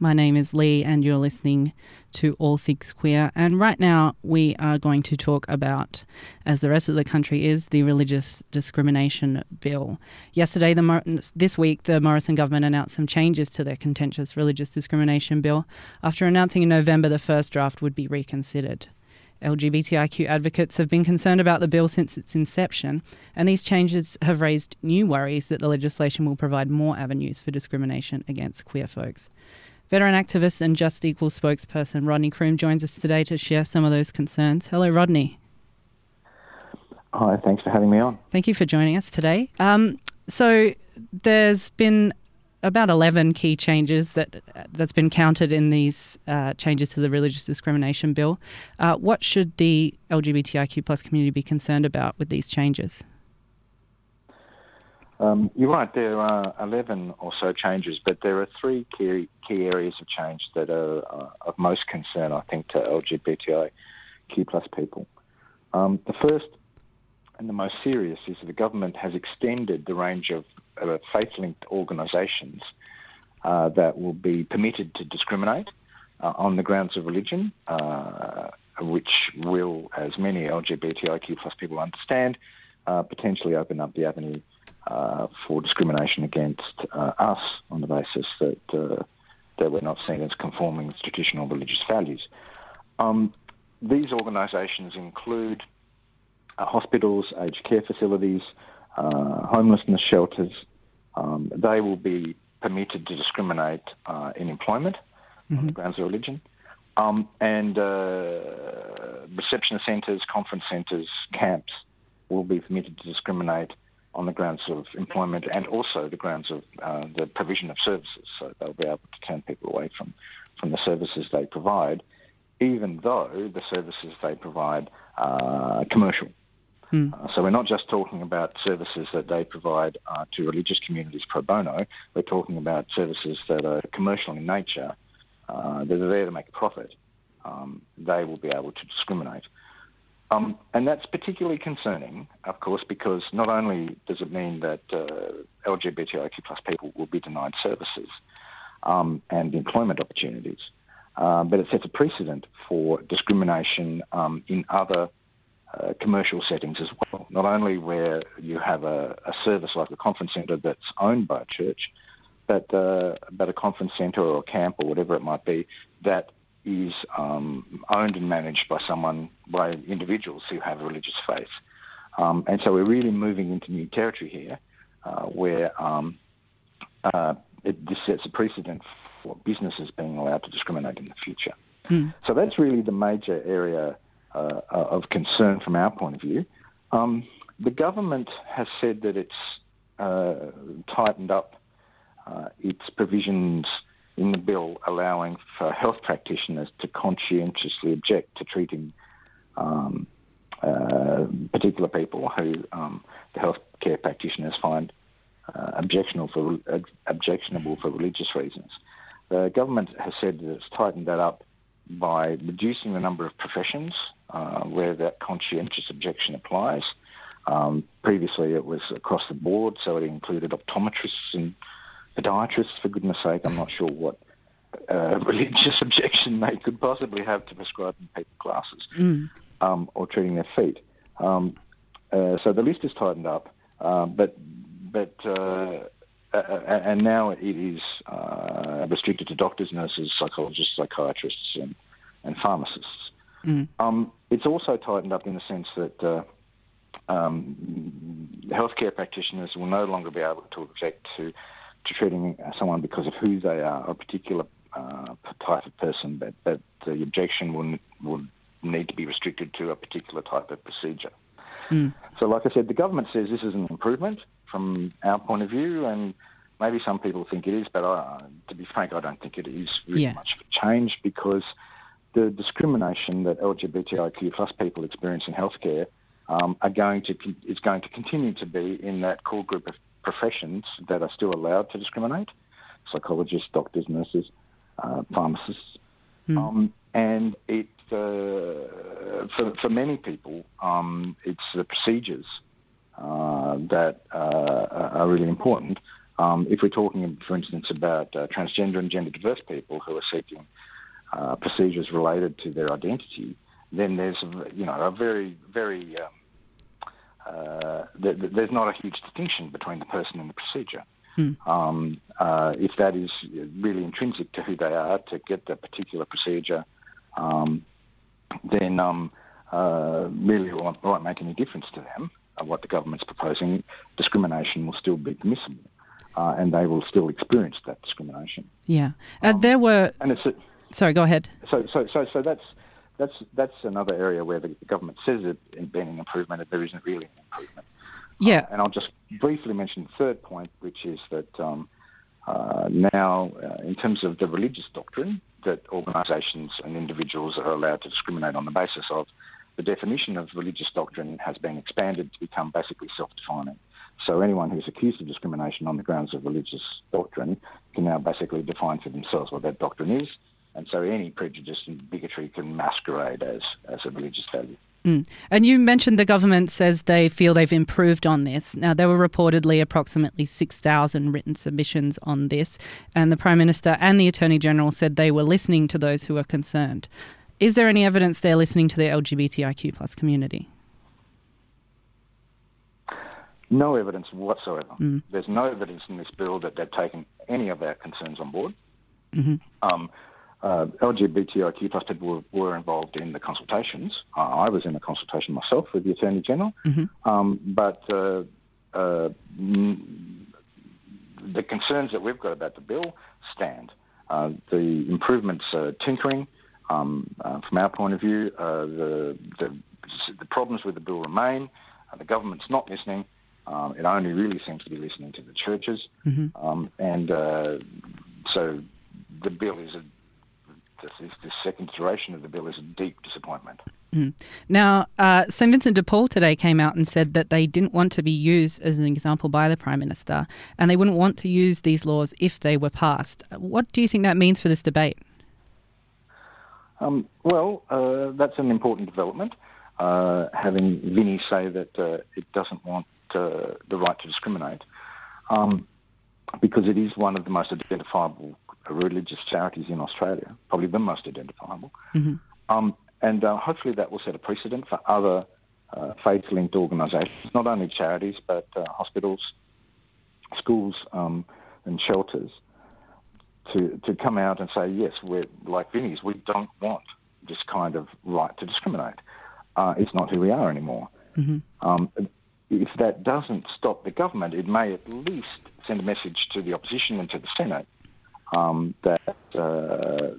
My name is Lee, and you're listening to All Things Queer. And right now, we are going to talk about, as the rest of the country is, the Religious Discrimination Bill. Yesterday, the this week, the Morrison government announced some changes to their contentious Religious Discrimination Bill after announcing in November the first draft would be reconsidered. LGBTIQ advocates have been concerned about the bill since its inception, and these changes have raised new worries that the legislation will provide more avenues for discrimination against queer folks. Veteran activist and Just Equal spokesperson Rodney Croome joins us today to share some of those concerns. Hello, Rodney. Hi, thanks for having me on. Thank you for joining us today. Um, so, there's been about 11 key changes that that's been counted in these uh, changes to the religious discrimination bill. Uh, what should the LGBTIQ plus community be concerned about with these changes? Um, you're right. There are 11 or so changes, but there are three key key areas of change that are uh, of most concern, I think, to LGBTIQ plus people. Um, the first and the most serious is that the government has extended the range of uh, faith-linked organisations uh, that will be permitted to discriminate uh, on the grounds of religion, uh, which will, as many LGBTIQ plus people understand, uh, potentially open up the avenue uh, for discrimination against us on the basis that that we're not seen as conforming with traditional religious values. Um, these organisations include uh, hospitals, aged care facilities, uh, homelessness shelters. Um, they will be permitted to discriminate uh, in employment mm-hmm. on the grounds of religion. Um, and uh, reception centres, conference centres, camps will be permitted to discriminate on the grounds of employment and also the grounds of uh, the provision of services. So they'll be able to turn people away from, from the services they provide, even though the services they provide are commercial. Mm. Uh, so we're not just talking about services that they provide uh, to religious communities pro bono. We're talking about services that are commercial in nature, uh, that are there to make a profit. Um, they will be able to discriminate. Um, and that's particularly concerning, of course, because not only does it mean that uh, LGBTIQ plus people will be denied services um, and employment opportunities, uh, but it sets a precedent for discrimination um, in other uh, commercial settings as well. Not only where you have a, a, service like a conference centre that's owned by a church, but uh, but a conference centre or a camp or whatever it might be that is um, owned and managed by someone by individuals who have a religious faith. Um, and so we're really moving into new territory here, uh, where um, uh, it, this sets a precedent for businesses being allowed to discriminate in the future. Mm. So that's really the major area uh, of concern from our point of view. Um, the government has said that it's uh, tightened up uh, its provisions in the bill allowing for health practitioners to conscientiously object to treating um, uh, particular people who um, the healthcare practitioners find uh, objectionable for uh, objectionable for religious reasons. The government has said that it's tightened that up by reducing the number of professions uh, where that conscientious objection applies. Um, previously, it was across the board, so it included optometrists and podiatrists. For goodness sake, I'm not sure what uh, religious objection they could possibly have to prescribing people glasses mm. um, or treating their feet. Um, uh, so the list is tightened up, uh, but but uh, and now it is uh, restricted to doctors, nurses, psychologists, psychiatrists, and, and pharmacists. Mm. Um, it's also tightened up in the sense that uh, um, healthcare practitioners will no longer be able to object to, to treating someone because of who they are, a particular uh, type of person, but, but the objection will, will need to be restricted to a particular type of procedure. Mm. So, like I said, the government says this is an improvement from our point of view, and maybe some people think it is, but I, to be frank, I don't think it is really yeah. much of a change because the discrimination that LGBTIQ plus people experience in healthcare um, are going to is going to continue to be in that core group of professions that are still allowed to discriminate: psychologists, doctors, nurses, uh, pharmacists, mm. um, and it uh, for for many people um, it's the procedures uh, that uh, are really important. Um, if we're talking, for instance, about uh, transgender and gender diverse people who are seeking uh, procedures related to their identity, then there's you know a very very um, uh, th- there's not a huge distinction between the person and the procedure. Mm. Um, uh, if that is really intrinsic to who they are to get that particular procedure, um, then um, uh, really it won't, won't, make any difference to them uh, what the government's proposing. Discrimination will still be permissible, uh, and they will still experience that discrimination. Yeah, uh, there were. And it's a, sorry, go ahead. So, so, so, so that's that's that's another area where the government says it's been an improvement, and there isn't really an improvement. Yeah. Uh, and I'll just briefly mention the third point, which is that um, uh, now, uh, in terms of the religious doctrine, that organisations and individuals are allowed to discriminate on the basis of the definition of religious doctrine has been expanded to become basically self-defining. So anyone who's accused of discrimination on the grounds of religious doctrine can now basically define for themselves what that doctrine is, and so any prejudice and bigotry can masquerade as, as a religious value. Mm. And you mentioned the government says they feel they've improved on this. Now, there were reportedly approximately 6,000 written submissions on this, and the Prime Minister and the Attorney General said they were listening to those who are concerned. Is there any evidence they're listening to the LGBTIQ plus community? No evidence whatsoever. Mm. There's no evidence in this bill that they've taken any of our concerns on board. Mm-hmm. Um, uh, LGBTIQ plus people were, were, involved in the consultations. Uh, I was in the consultation myself with the Attorney General, mm-hmm. um, but uh, uh the concerns that we've got about the bill stand. Uh, the improvements are tinkering. Um, uh, from our point of view, the, the, the problems with the bill remain. the government's not listening. Um, it only really seems to be listening to the churches, mm-hmm. um, and so the bill is a this, this second iteration of the bill is a deep disappointment. Mm. Now, uh, St Vincent de Paul today came out and said that they didn't want to be used as an example by the Prime Minister, and they wouldn't want to use these laws if they were passed. What do you think that means for this debate? Um, well, uh, that's an important development. Uh, having Vinnie say that uh, it doesn't want uh, the right to discriminate, um, because it is one of the most identifiable religious charities in Australia, probably the most identifiable. Mm-hmm. Um, and uh, hopefully that will set a precedent for other uh, faith linked organisations, not only charities, but uh, hospitals, schools, um, and shelters, to, to come out and say, yes, we're like Vinnie's, we don't want this kind of right to discriminate. Uh, it's not who we are anymore. Mm-hmm. Um, if that doesn't stop the government, it may at least send a message to the opposition and to the Senate um, that uh,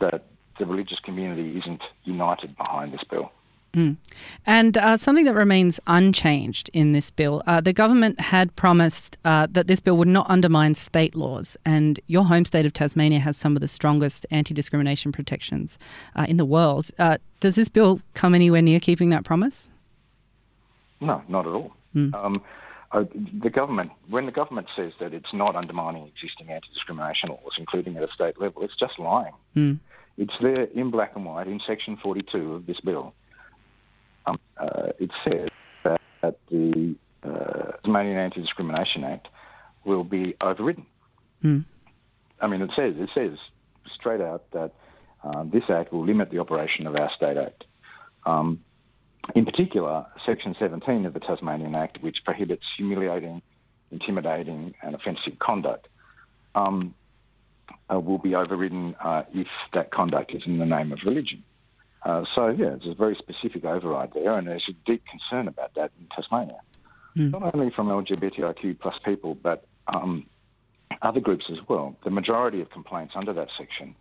that the religious community isn't united behind this bill. Mm. And uh, something that remains unchanged in this bill, uh, the government had promised uh, that this bill would not undermine state laws, and your home state of Tasmania has some of the strongest anti discrimination protections uh, in the world. Uh, does this bill come anywhere near keeping that promise? No, not at all. Mm. Um, the government, when the government says that it's not undermining existing anti-discrimination laws, including at a state level, it's just lying. Mm. It's there in black and white in Section 42 of this bill. Um, uh, it says that, that the uh, Tasmanian Anti-Discrimination Act will be overridden. Mm. I mean, it says it says straight out that uh, this act will limit the operation of our state act. Um, in particular, Section 17 of the Tasmanian Act, which prohibits humiliating, intimidating, and offensive conduct, um, uh, will be overridden uh, if that conduct is in the name of religion. Uh, so, yeah, there's a very specific override there, and there's a deep concern about that in Tasmania. Mm. Not only from LGBTIQ plus people, but um, other groups as well. The majority of complaints under that section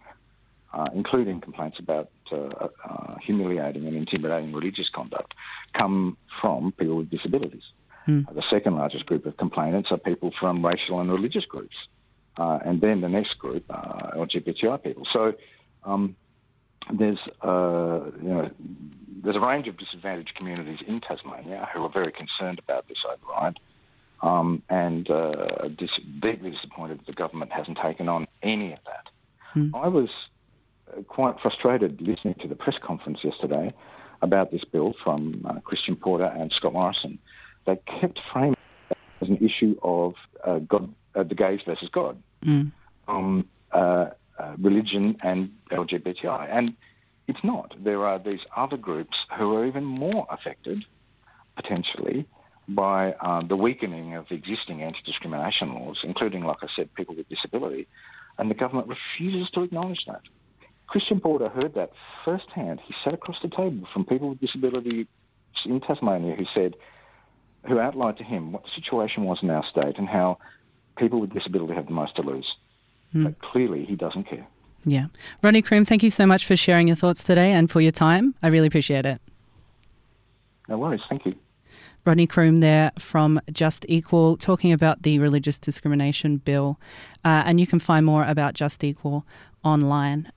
uh, including complaints about uh, uh, humiliating and intimidating religious conduct, come from people with disabilities. Mm. the second largest group of complainants are people from racial and religious groups. Uh, and then the next group are LGBTI people. So um, there's, uh, you know, there's a range of disadvantaged communities in Tasmania who are very concerned about this override. Um, and uh, dis- deeply disappointed that the government hasn't taken on any of that. Mm. I was quite frustrated listening to the press conference yesterday about this bill from uh, Christian Porter and Scott Morrison. They kept framing it as an issue of uh, God, uh, the gays versus God, Mm. um, uh, uh, religion and LGBTI. And it's not. There are these other groups who are even more affected, potentially, by uh, the weakening of existing anti discrimination laws, including, like I said, people with disability. And the government refuses to acknowledge that. Christian Porter heard that firsthand. He sat across the table from people with disability in Tasmania who said, who outlined to him what the situation was in our state and how people with disability have the most to lose. But clearly, he doesn't care. Yeah. Ronnie Croome, thank you so much for sharing your thoughts today and for your time. I really appreciate it. No worries. Thank you. Rodney Croome there from Just Equal talking about the religious discrimination bill. Uh, and you can find more about Just Equal online